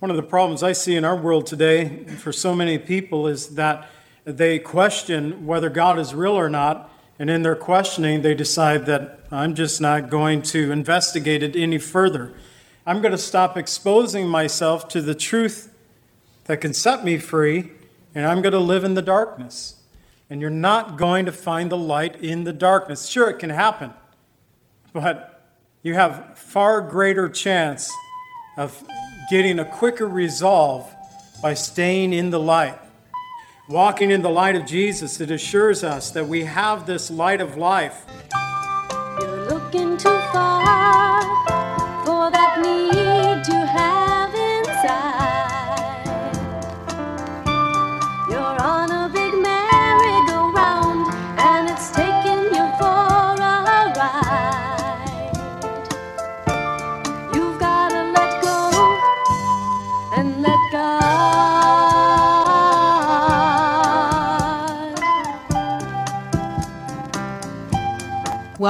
One of the problems I see in our world today for so many people is that they question whether God is real or not, and in their questioning, they decide that I'm just not going to investigate it any further. I'm going to stop exposing myself to the truth that can set me free, and I'm going to live in the darkness. And you're not going to find the light in the darkness. Sure, it can happen, but you have far greater chance of getting a quicker resolve by staying in the light. Walking in the light of Jesus, it assures us that we have this light of life.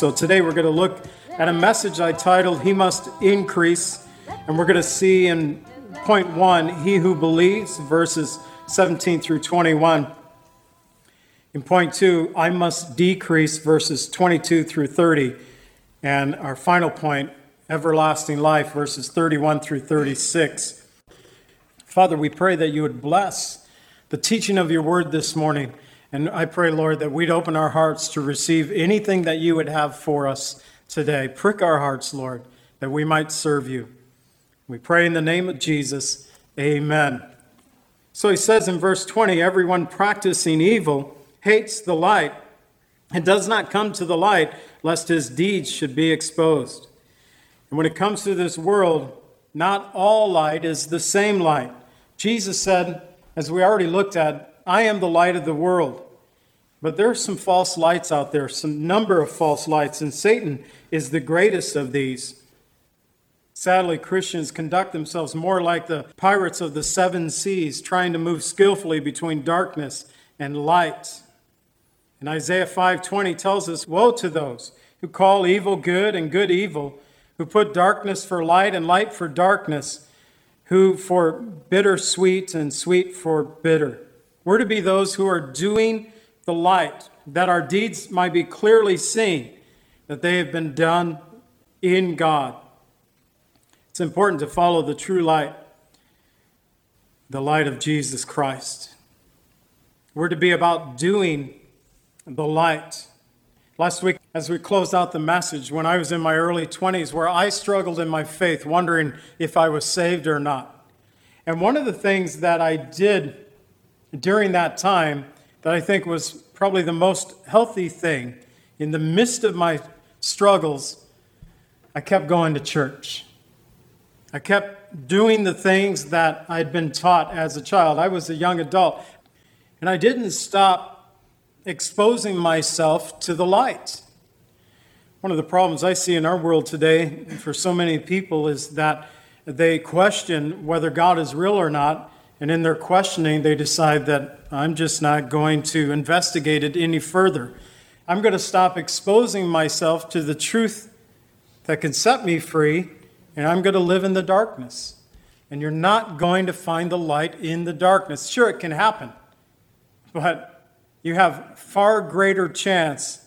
So today we're going to look at a message I titled He Must Increase. And we're going to see in point one, He Who Believes, verses 17 through 21. In point two, I must decrease, verses 22 through 30. And our final point, everlasting life, verses 31 through 36. Father, we pray that you would bless the teaching of your word this morning. And I pray, Lord, that we'd open our hearts to receive anything that you would have for us today. Prick our hearts, Lord, that we might serve you. We pray in the name of Jesus. Amen. So he says in verse 20 everyone practicing evil hates the light and does not come to the light lest his deeds should be exposed. And when it comes to this world, not all light is the same light. Jesus said, as we already looked at, I am the light of the world. But there are some false lights out there, some number of false lights, and Satan is the greatest of these. Sadly, Christians conduct themselves more like the pirates of the seven seas, trying to move skillfully between darkness and light. And Isaiah 5:20 tells us, "Woe to those who call evil good and good evil, who put darkness for light and light for darkness, who for bitter sweet and sweet for bitter." We're to be those who are doing the light, that our deeds might be clearly seen, that they have been done in God. It's important to follow the true light, the light of Jesus Christ. We're to be about doing the light. Last week, as we closed out the message, when I was in my early 20s, where I struggled in my faith, wondering if I was saved or not. And one of the things that I did during that time that I think was probably the most healthy thing in the midst of my struggles, I kept going to church. I kept doing the things that I'd been taught as a child. I was a young adult, and I didn't stop exposing myself to the light. One of the problems I see in our world today for so many people is that they question whether God is real or not, and in their questioning, they decide that I'm just not going to investigate it any further. I'm going to stop exposing myself to the truth that can set me free, and I'm going to live in the darkness. And you're not going to find the light in the darkness. Sure, it can happen, but you have far greater chance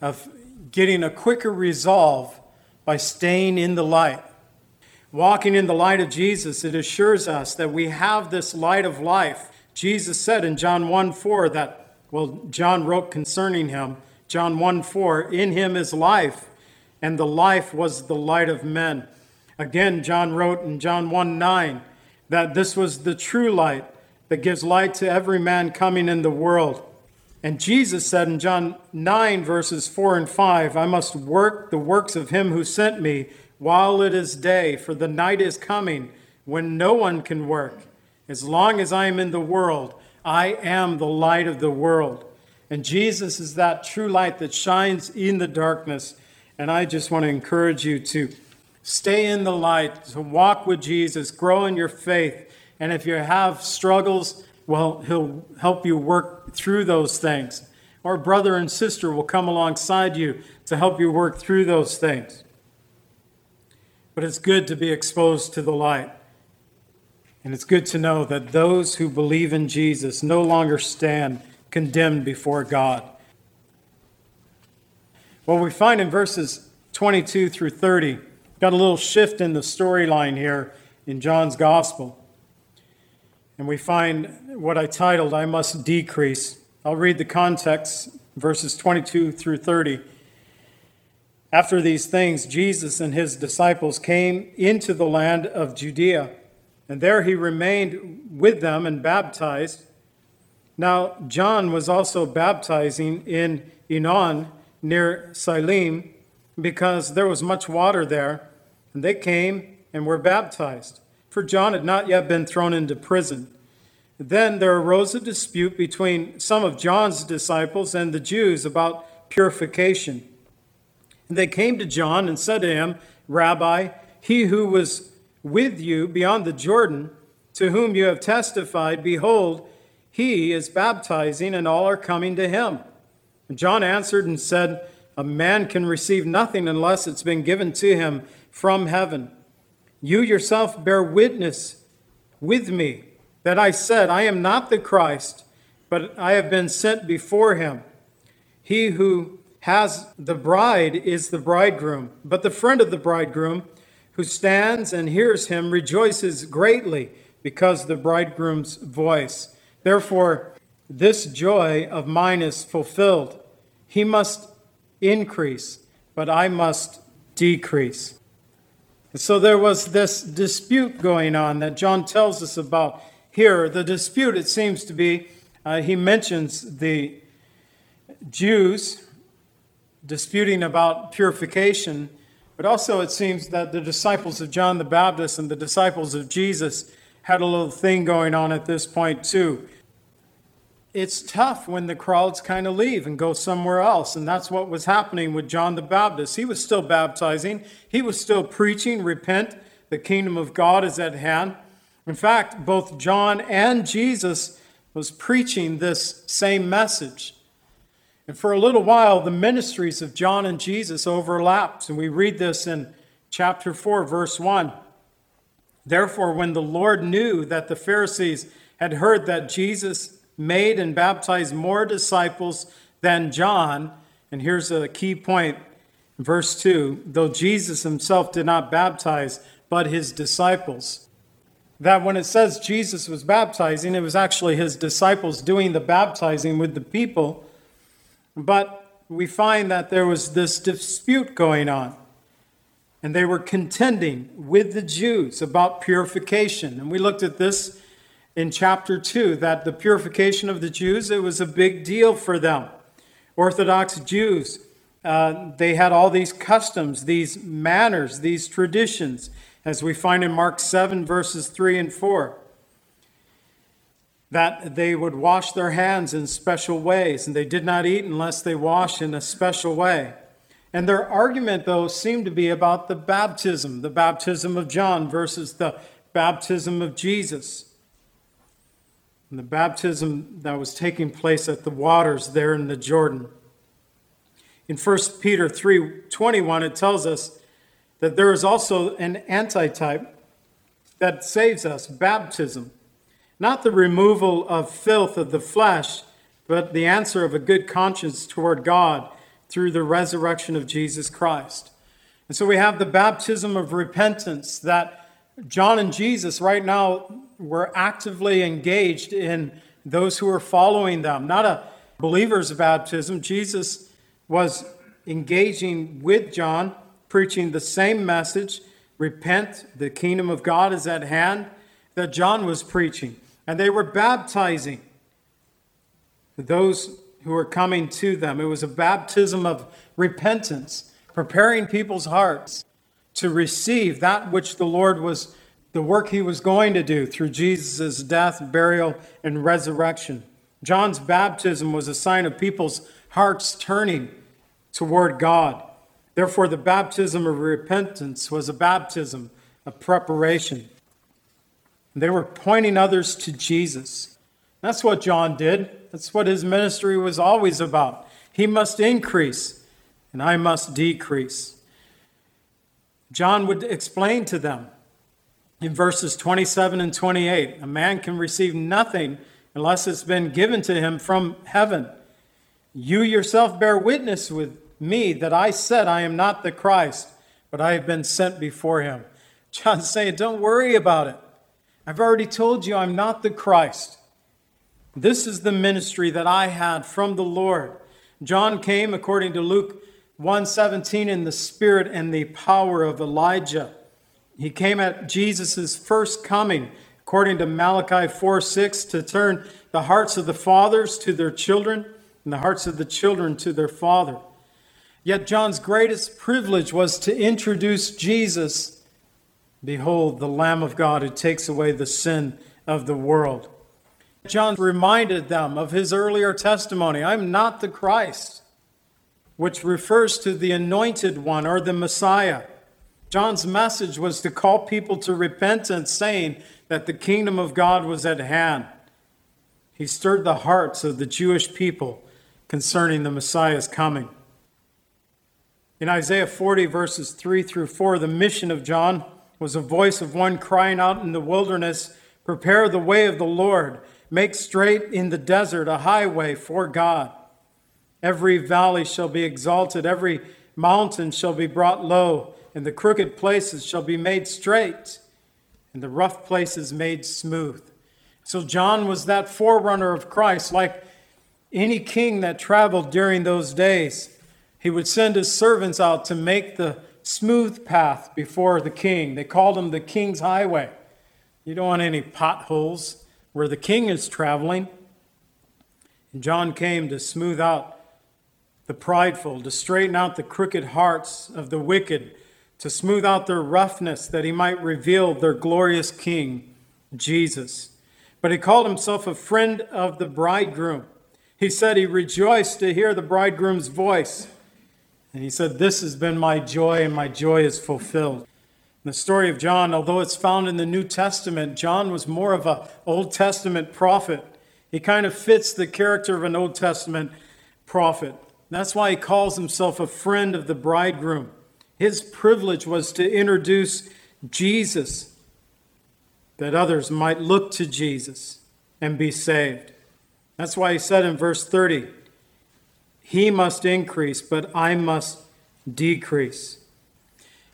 of getting a quicker resolve by staying in the light. Walking in the light of Jesus, it assures us that we have this light of life. Jesus said in John 1 4 that, well, John wrote concerning him, John 1 4, in him is life, and the life was the light of men. Again, John wrote in John 1 9 that this was the true light that gives light to every man coming in the world. And Jesus said in John 9, verses 4 and 5, I must work the works of him who sent me while it is day, for the night is coming when no one can work. As long as I am in the world, I am the light of the world. And Jesus is that true light that shines in the darkness. And I just want to encourage you to stay in the light, to walk with Jesus, grow in your faith. And if you have struggles, well, He'll help you work through those things. Or brother and sister will come alongside you to help you work through those things. But it's good to be exposed to the light. And it's good to know that those who believe in Jesus no longer stand condemned before God. What we find in verses 22 through 30, got a little shift in the storyline here in John's gospel. And we find what I titled, I Must Decrease. I'll read the context, verses 22 through 30. After these things, Jesus and his disciples came into the land of Judea and there he remained with them and baptized. Now, John was also baptizing in Aenon near Salim because there was much water there. And they came and were baptized, for John had not yet been thrown into prison. Then there arose a dispute between some of John's disciples and the Jews about purification. And they came to John and said to him, Rabbi, he who was with you beyond the Jordan, to whom you have testified, behold, he is baptizing, and all are coming to him. And John answered and said, A man can receive nothing unless it's been given to him from heaven. You yourself bear witness with me that I said, I am not the Christ, but I have been sent before him. He who has the bride is the bridegroom, but the friend of the bridegroom who stands and hears him rejoices greatly because the bridegroom's voice. Therefore, this joy of mine is fulfilled. He must increase, but I must decrease. So there was this dispute going on that John tells us about here. The dispute, it seems to be, uh, he mentions the Jews disputing about purification but also, it seems that the disciples of John the Baptist and the disciples of Jesus had a little thing going on at this point, too. It's tough when the crowds kind of leave and go somewhere else. And that's what was happening with John the Baptist. He was still baptizing, he was still preaching, repent, the kingdom of God is at hand. In fact, both John and Jesus was preaching this same message. And for a little while, the ministries of John and Jesus overlapped. And we read this in chapter 4, verse 1. Therefore, when the Lord knew that the Pharisees had heard that Jesus made and baptized more disciples than John, and here's a key point, verse 2 though Jesus himself did not baptize, but his disciples. That when it says Jesus was baptizing, it was actually his disciples doing the baptizing with the people but we find that there was this dispute going on. And they were contending with the Jews about purification. And we looked at this in chapter 2 that the purification of the Jews, it was a big deal for them. Orthodox Jews, uh, they had all these customs, these manners, these traditions, as we find in Mark 7, verses 3 and 4 that they would wash their hands in special ways, and they did not eat unless they washed in a special way. And their argument, though, seemed to be about the baptism, the baptism of John versus the baptism of Jesus. And the baptism that was taking place at the waters there in the Jordan. In 1 Peter 3:21 it tells us that there is also an antitype that saves us, baptism. Not the removal of filth of the flesh, but the answer of a good conscience toward God through the resurrection of Jesus Christ. And so we have the baptism of repentance that John and Jesus right now were actively engaged in those who were following them. Not a believer's baptism. Jesus was engaging with John, preaching the same message repent, the kingdom of God is at hand. that John was preaching, and they were baptizing those who were coming to them. It was a baptism of repentance, preparing people's hearts to receive that which the Lord was, the work he was going to do through Jesus' death, burial, and resurrection. John's baptism was a sign of people's hearts turning toward God. Therefore, the baptism of repentance was a baptism of preparation. They were pointing others to Jesus. That's what John did. That's what his ministry was always about. He must increase, and I must decrease. John would explain to them in verses 27 and 28 a man can receive nothing unless it's been given to him from heaven. You yourself bear witness with me that I said I am not the Christ, but I have been sent before him. John's saying, Don't worry about it. I've already told you I'm not the Christ. This is the ministry that I had from the Lord. John came according to Luke 117 in the spirit and the power of Elijah. He came at Jesus' first coming, according to Malachi 4 6, to turn the hearts of the fathers to their children and the hearts of the children to their father. Yet John's greatest privilege was to introduce Jesus. Behold, the Lamb of God who takes away the sin of the world. John reminded them of his earlier testimony I'm not the Christ, which refers to the anointed one or the Messiah. John's message was to call people to repentance, saying that the kingdom of God was at hand. He stirred the hearts of the Jewish people concerning the Messiah's coming. In Isaiah 40, verses 3 through 4, the mission of John was a voice of one crying out in the wilderness, Prepare the way of the Lord Make straight in the desert a highway for God. Every valley shall be exalted, every mountain shall be brought low, and the crooked places shall be made straight, and the rough places made smooth. So John was that forerunner of Christ, like any king that traveled during those days. He would send his servants out to make the smooth path before the king. They called him the king's highway. You don't want any potholes where the king is traveling. And John came to smooth out the prideful, to straighten out the crooked hearts of the wicked, to smooth out their roughness, that he might reveal their glorious king, Jesus. But he called himself a friend of the bridegroom. He said he rejoiced to hear the bridegroom's voice. And he said, This has been my joy, and my joy is fulfilled. The story of John, although it's found in the New Testament, John was more of an Old Testament prophet. He kind of fits the character of an Old Testament prophet. That's why he calls himself a friend of the bridegroom. His privilege was to introduce Jesus, that others might look to Jesus and be saved. That's why he said in verse 30, He must increase, but I must decrease.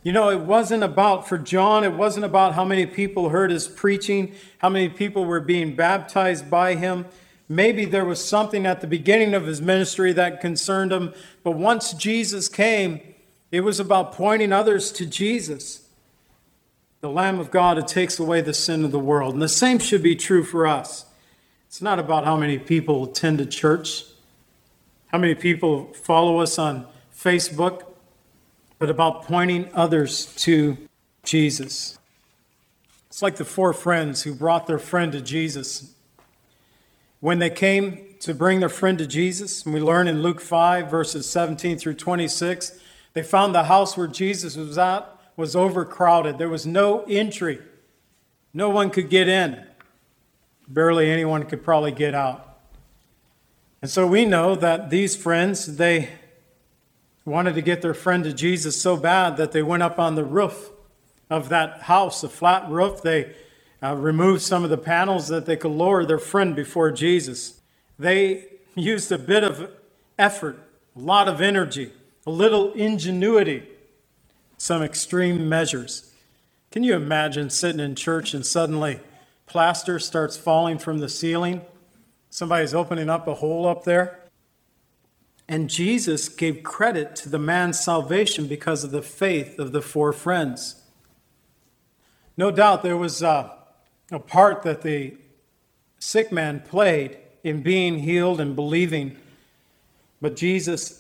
You know, it wasn't about, for John, it wasn't about how many people heard his preaching, how many people were being baptized by him. Maybe there was something at the beginning of his ministry that concerned him, but once Jesus came, it was about pointing others to Jesus, the Lamb of God who takes away the sin of the world. And the same should be true for us. It's not about how many people attend a church, how many people follow us on Facebook, but about pointing others to Jesus. It's like the four friends who brought their friend to Jesus. When they came to bring their friend to Jesus, and we learn in Luke 5, verses 17 through 26, they found the house where Jesus was at was overcrowded. There was no entry, no one could get in. Barely anyone could probably get out. And so we know that these friends, they wanted to get their friend to Jesus so bad that they went up on the roof of that house, a flat roof. They uh, removed some of the panels that they could lower their friend before Jesus. They used a bit of effort, a lot of energy, a little ingenuity, some extreme measures. Can you imagine sitting in church and suddenly plaster starts falling from the ceiling? Somebody's opening up a hole up there. And Jesus gave credit to the man's salvation because of the faith of the four friends. No doubt there was uh, a part that the sick man played in being healed and believing. But Jesus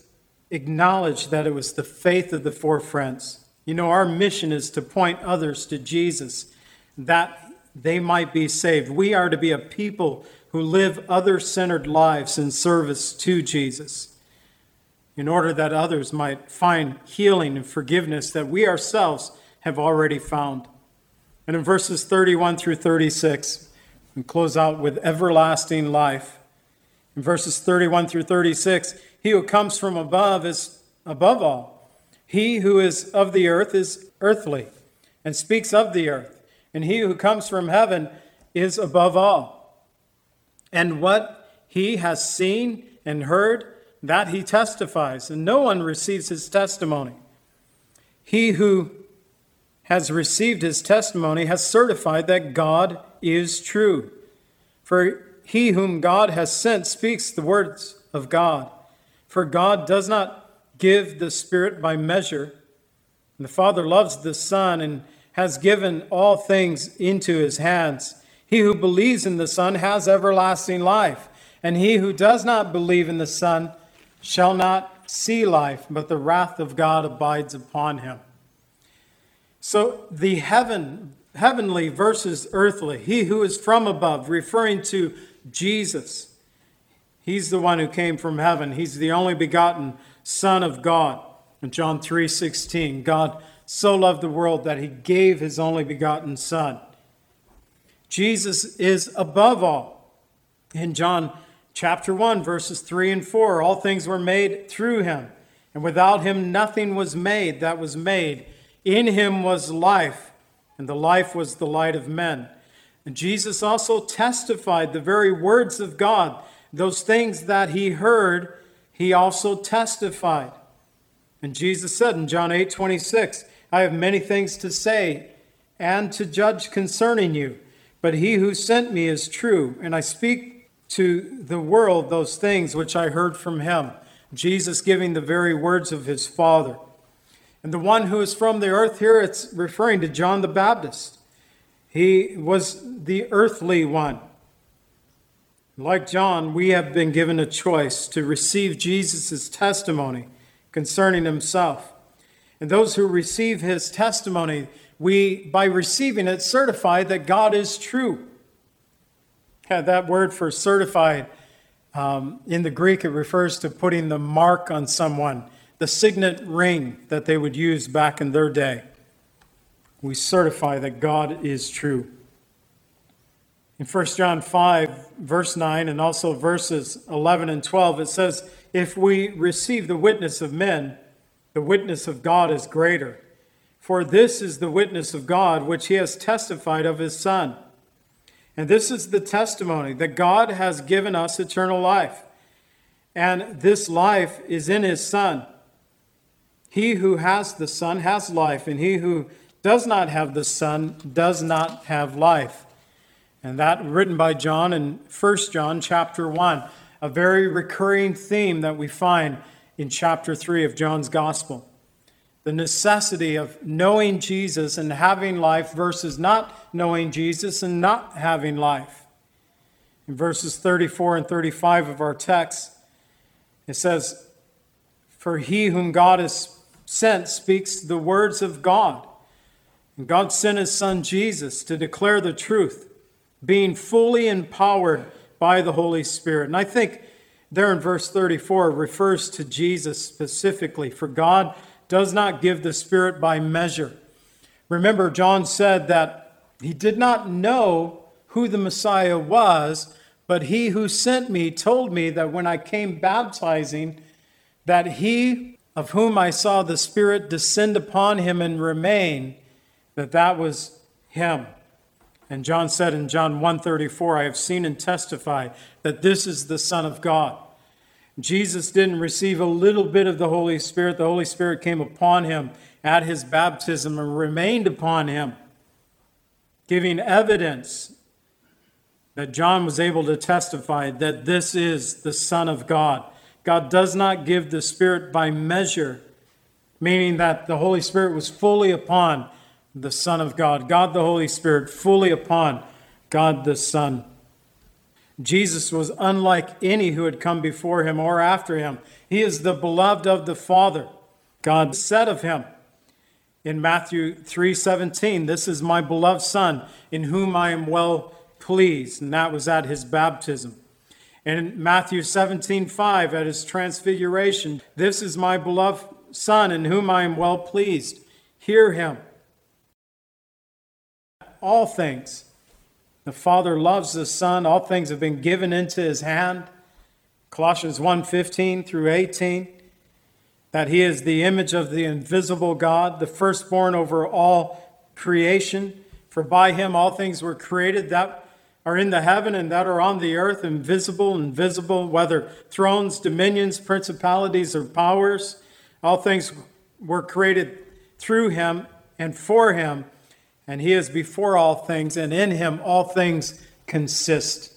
acknowledged that it was the faith of the four friends. You know, our mission is to point others to Jesus that they might be saved. We are to be a people who live other centered lives in service to Jesus in order that others might find healing and forgiveness that we ourselves have already found. And in verses 31 through 36, we close out with everlasting life. In verses 31 through 36, he who comes from above is above all. He who is of the earth is earthly and speaks of the earth. And he who comes from heaven is above all. And what he has seen and heard, that he testifies, and no one receives his testimony. He who has received his testimony has certified that God is true. For he whom God has sent speaks the words of God. For God does not give the Spirit by measure. And the Father loves the Son and has given all things into his hands. He who believes in the Son has everlasting life, and he who does not believe in the Son shall not see life, but the wrath of God abides upon him. So the heaven, heavenly versus earthly, he who is from above, referring to Jesus. He's the one who came from heaven. He's the only begotten Son of God. In John 3:16, God so loved the world that he gave his only begotten Son. Jesus is above all. In John chapter 1, verses 3 and 4, all things were made through him, and without him nothing was made that was made. In him was life, and the life was the light of men. Jesus also testified the very words of God, those things that he heard, he also testified. And Jesus said in John 8 26, I have many things to say and to judge concerning you, but he who sent me is true, and I speak to the world those things which I heard from him. Jesus giving the very words of his Father. And the one who is from the earth here, it's referring to John the Baptist. He was the earthly one. Like John, we have been given a choice to receive Jesus' testimony concerning himself. And those who receive his testimony, we, by receiving it, certify that God is true. Yeah, that word for certified um, in the Greek, it refers to putting the mark on someone the signet ring that they would use back in their day. We certify that God is true. In 1 John 5, verse 9, and also verses 11 and 12, it says, If we receive the witness of men, the witness of God is greater. For this is the witness of God which he has testified of his Son. And this is the testimony that God has given us eternal life. And this life is in his Son. He who has the Son has life, and he who does not have the Son does not have life. And that written by John in 1 John chapter 1, a very recurring theme that we find in chapter 3 of John's Gospel. The necessity of knowing Jesus and having life versus not knowing Jesus and not having life. In verses 34 and 35 of our text, it says, For he whom God has sent speaks the words of God. And God sent his son Jesus to declare the truth, being fully empowered by the Holy Spirit. And I think there in verse 34 refers to Jesus specifically, for God does not give the Spirit by measure. Remember, John said that he did not know who the Messiah was, but he who sent me told me that when I came baptizing, that he of whom I saw the Spirit descend upon him and remain, that that was him. And John said in John 1:34, I have seen and testified that this is the Son of God. Jesus didn't receive a little bit of the Holy Spirit. The Holy Spirit came upon him at his baptism and remained upon him, giving evidence that John was able to testify that this is the Son of God. God does not give the Spirit by measure, meaning that the Holy Spirit was fully upon the Son of God, God the Holy Spirit, fully upon God the Son. Jesus was unlike any who had come before him or after him. He is the beloved of the Father. God said of him in Matthew 3:17, "This is my beloved son in whom I am well pleased." And that was at his baptism. And in Matthew 17:5 at his transfiguration, "This is my beloved son in whom I am well pleased. Hear him." All things the Father loves the Son. All things have been given into his hand. Colossians 1:15 through 18 that he is the image of the invisible God, the firstborn over all creation. For by him all things were created that are in the heaven and that are on the earth, invisible and visible, whether thrones, dominions, principalities, or powers. All things were created through him and for him, and he is before all things, and in him all things consist.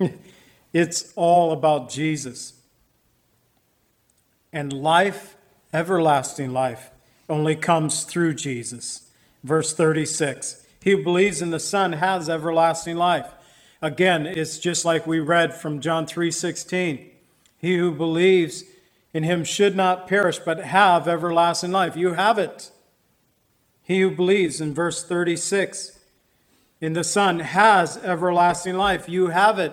it's all about Jesus. And life, everlasting life, only comes through Jesus. Verse 36 He who believes in the Son has everlasting life. Again, it's just like we read from John 3:16. He who believes in him should not perish but have everlasting life. You have it. He who believes in verse 36 in the Son has everlasting life. You have it.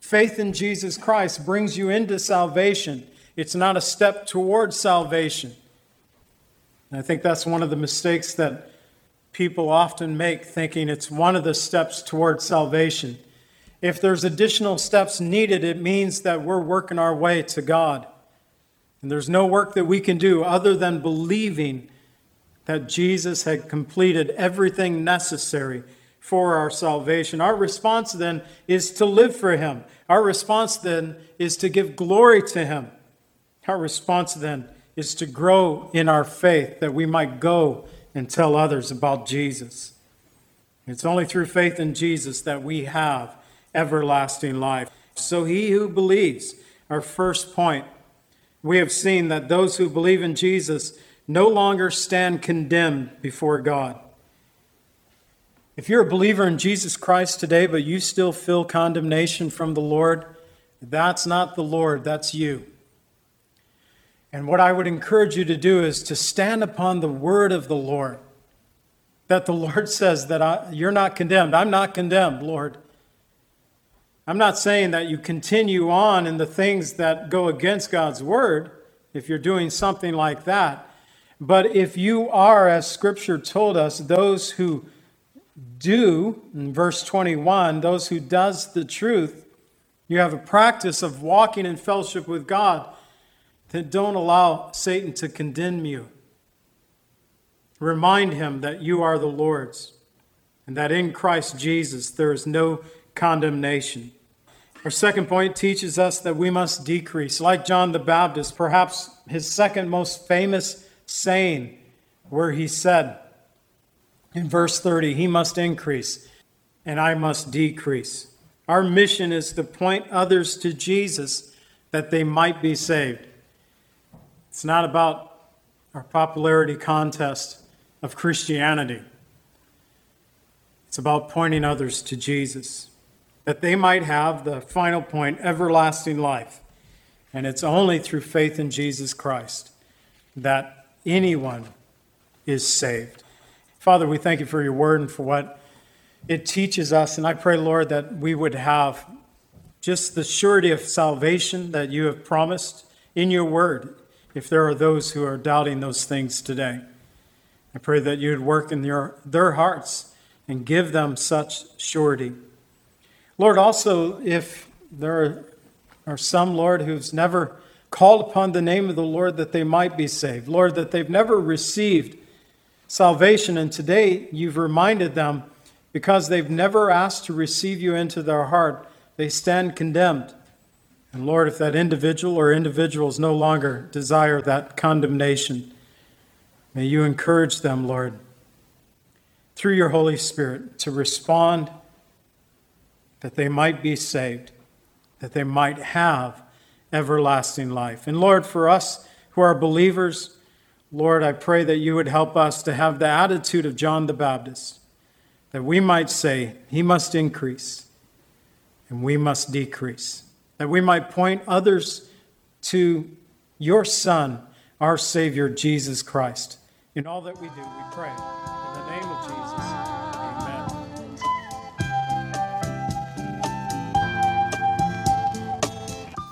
Faith in Jesus Christ brings you into salvation. It's not a step towards salvation. And I think that's one of the mistakes that people often make, thinking it's one of the steps towards salvation. If there's additional steps needed, it means that we're working our way to God. And there's no work that we can do other than believing that Jesus had completed everything necessary for our salvation. Our response then is to live for Him. Our response then is to give glory to Him. Our response then is to grow in our faith that we might go and tell others about Jesus. It's only through faith in Jesus that we have everlasting life. So he who believes, our first point, we have seen that those who believe in Jesus no longer stand condemned before God. If you're a believer in Jesus Christ today, but you still feel condemnation from the Lord, that's not the Lord, that's you. And what I would encourage you to do is to stand upon the word of the Lord. That the Lord says that I, you're not condemned. I'm not condemned, Lord. I'm not saying that you continue on in the things that go against God's word if you're doing something like that. But if you are, as Scripture told us, those who do, in verse 21, those who does the truth, you have a practice of walking in fellowship with God then don't allow Satan to condemn you. Remind him that you are the Lord's and that in Christ Jesus there is no condemnation. Our second point teaches us that we must decrease. Like John the Baptist, perhaps his second most famous saying, where he said in verse 30, He must increase and I must decrease. Our mission is to point others to Jesus that they might be saved. It's not about our popularity contest of Christianity. It's about pointing others to Jesus, that they might have the final point, everlasting life. And it's only through faith in Jesus Christ that anyone is saved. Father, we thank you for your word and for what it teaches us. And I pray, Lord, that we would have just the surety of salvation that you have promised in your word if there are those who are doubting those things today. I pray that you would work in their, their hearts and give them such surety. Lord, also, if there are some, Lord, who's never called upon the name of the Lord that they might be saved, Lord, that they've never received salvation, and today you've reminded them because they've never asked to receive you into their heart, they stand condemned. And Lord, if that individual or individuals no longer desire that condemnation, may you encourage them, Lord, through your Holy Spirit to respond that they might be saved, that they might have everlasting life. And Lord, for us who are believers, Lord, I pray that you would help us to have the attitude of John the Baptist, that we might say, He must increase and we must decrease, that we might point others to your Son, our Savior, Jesus Christ. In all that we do, we pray. In the name of Jesus,